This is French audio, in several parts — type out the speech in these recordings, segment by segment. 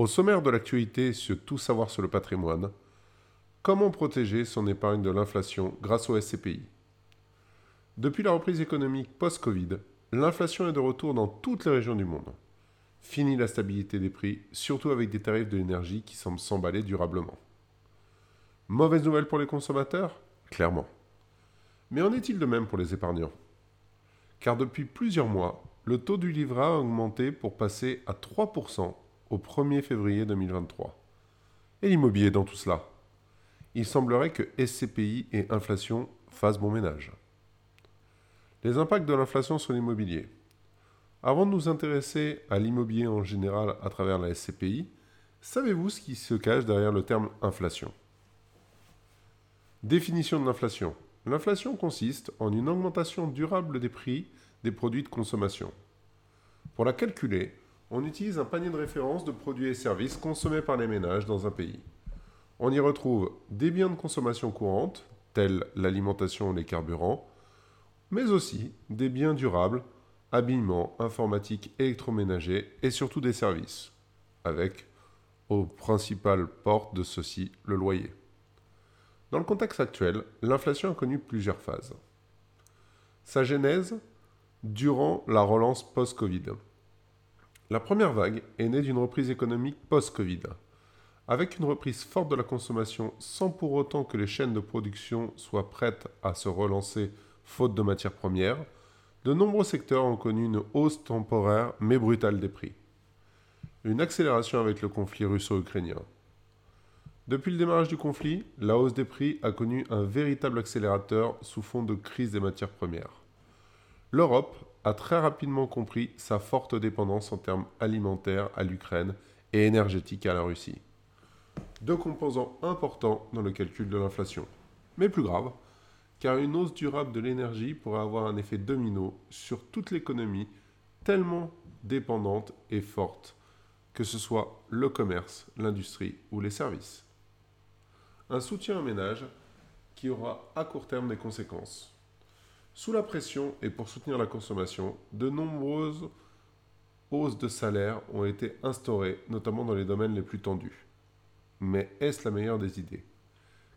Au sommaire de l'actualité sur Tout savoir sur le patrimoine, comment protéger son épargne de l'inflation grâce au SCPI Depuis la reprise économique post-Covid, l'inflation est de retour dans toutes les régions du monde. Fini la stabilité des prix, surtout avec des tarifs de l'énergie qui semblent s'emballer durablement. Mauvaise nouvelle pour les consommateurs? Clairement. Mais en est-il de même pour les épargnants? Car depuis plusieurs mois, le taux du livret a augmenté pour passer à 3% au 1er février 2023. Et l'immobilier dans tout cela? Il semblerait que SCPI et inflation fassent bon ménage. Les impacts de l'inflation sur l'immobilier. Avant de nous intéresser à l'immobilier en général à travers la SCPI, savez-vous ce qui se cache derrière le terme inflation? Définition de l'inflation. L'inflation consiste en une augmentation durable des prix des produits de consommation. Pour la calculer, on utilise un panier de référence de produits et services consommés par les ménages dans un pays. On y retrouve des biens de consommation courante, tels l'alimentation et les carburants, mais aussi des biens durables, habillement, informatique, électroménager et surtout des services, avec aux principales portes de ceux-ci le loyer. Dans le contexte actuel, l'inflation a connu plusieurs phases. Sa genèse durant la relance post-Covid. La première vague est née d'une reprise économique post-Covid. Avec une reprise forte de la consommation sans pour autant que les chaînes de production soient prêtes à se relancer faute de matières premières, de nombreux secteurs ont connu une hausse temporaire mais brutale des prix. Une accélération avec le conflit russo-ukrainien. Depuis le démarrage du conflit, la hausse des prix a connu un véritable accélérateur sous fond de crise des matières premières. L'Europe a très rapidement compris sa forte dépendance en termes alimentaires à l'Ukraine et énergétique à la Russie. Deux composants importants dans le calcul de l'inflation. Mais plus grave, car une hausse durable de l'énergie pourrait avoir un effet domino sur toute l'économie tellement dépendante et forte, que ce soit le commerce, l'industrie ou les services. Un soutien aux ménages qui aura à court terme des conséquences. Sous la pression et pour soutenir la consommation, de nombreuses hausses de salaire ont été instaurées, notamment dans les domaines les plus tendus. Mais est-ce la meilleure des idées?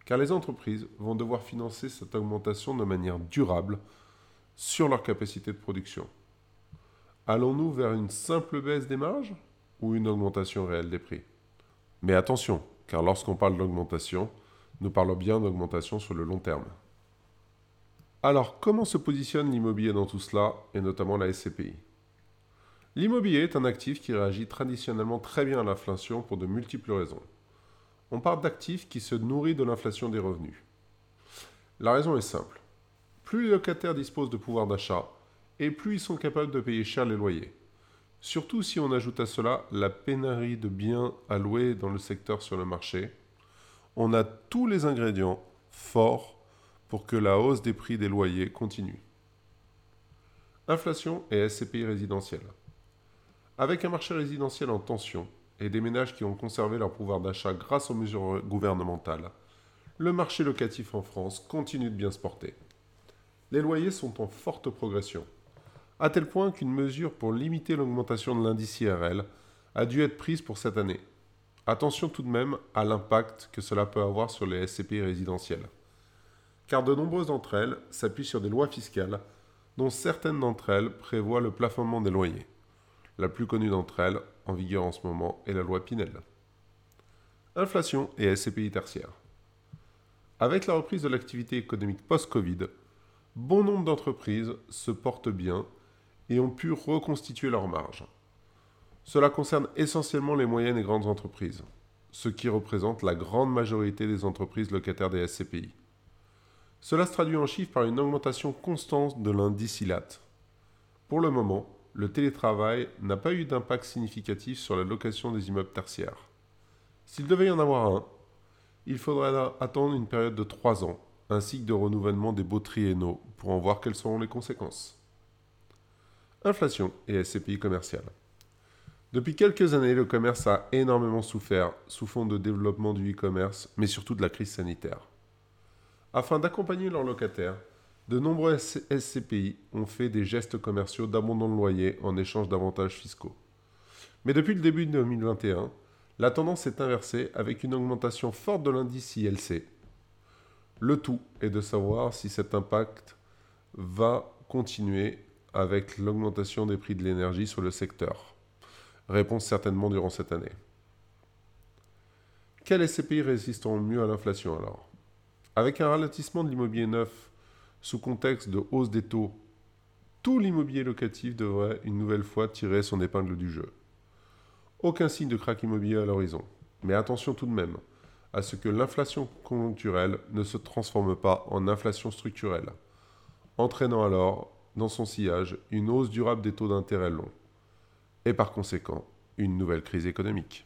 Car les entreprises vont devoir financer cette augmentation de manière durable sur leur capacité de production. Allons-nous vers une simple baisse des marges ou une augmentation réelle des prix? Mais attention, car lorsqu'on parle d'augmentation, nous parlons bien d'augmentation sur le long terme. Alors, comment se positionne l'immobilier dans tout cela, et notamment la SCPI L'immobilier est un actif qui réagit traditionnellement très bien à l'inflation pour de multiples raisons. On parle d'actifs qui se nourrit de l'inflation des revenus. La raison est simple. Plus les locataires disposent de pouvoir d'achat, et plus ils sont capables de payer cher les loyers. Surtout si on ajoute à cela la pénurie de biens à louer dans le secteur sur le marché, on a tous les ingrédients forts pour que la hausse des prix des loyers continue. Inflation et SCPI résidentiel. Avec un marché résidentiel en tension et des ménages qui ont conservé leur pouvoir d'achat grâce aux mesures gouvernementales, le marché locatif en France continue de bien se porter. Les loyers sont en forte progression, à tel point qu'une mesure pour limiter l'augmentation de l'indice IRL a dû être prise pour cette année. Attention tout de même à l'impact que cela peut avoir sur les SCPI résidentiels car de nombreuses d'entre elles s'appuient sur des lois fiscales, dont certaines d'entre elles prévoient le plafonnement des loyers. La plus connue d'entre elles, en vigueur en ce moment, est la loi Pinel. Inflation et SCPI tertiaire. Avec la reprise de l'activité économique post-Covid, bon nombre d'entreprises se portent bien et ont pu reconstituer leurs marges. Cela concerne essentiellement les moyennes et grandes entreprises, ce qui représente la grande majorité des entreprises locataires des SCPI. Cela se traduit en chiffres par une augmentation constante de l'indice ILAT. Pour le moment, le télétravail n'a pas eu d'impact significatif sur la location des immeubles tertiaires. S'il devait y en avoir un, il faudrait attendre une période de 3 ans, ainsi que de renouvellement des baux triennaux, pour en voir quelles seront les conséquences. Inflation et SCPI commercial. Depuis quelques années, le commerce a énormément souffert sous fond de développement du e-commerce, mais surtout de la crise sanitaire. Afin d'accompagner leurs locataires, de nombreux SCPI ont fait des gestes commerciaux d'abondant de loyer en échange d'avantages fiscaux. Mais depuis le début de 2021, La tendance est inversée avec une augmentation forte de l'indice ILC. Le tout est de savoir si cet impact va continuer avec l'augmentation des prix de l'énergie sur le secteur. Réponse certainement durant cette année. Quels SCPI résisteront mieux à l'inflation alors? Avec un ralentissement de l'immobilier neuf sous contexte de hausse des taux, tout l'immobilier locatif devrait une nouvelle fois tirer son épingle du jeu. Aucun signe de crack immobilier à l'horizon. Mais attention tout de même à ce que l'inflation conjoncturelle ne se transforme pas en inflation structurelle, entraînant alors dans son sillage une hausse durable des taux d'intérêt longs, et par conséquent une nouvelle crise économique.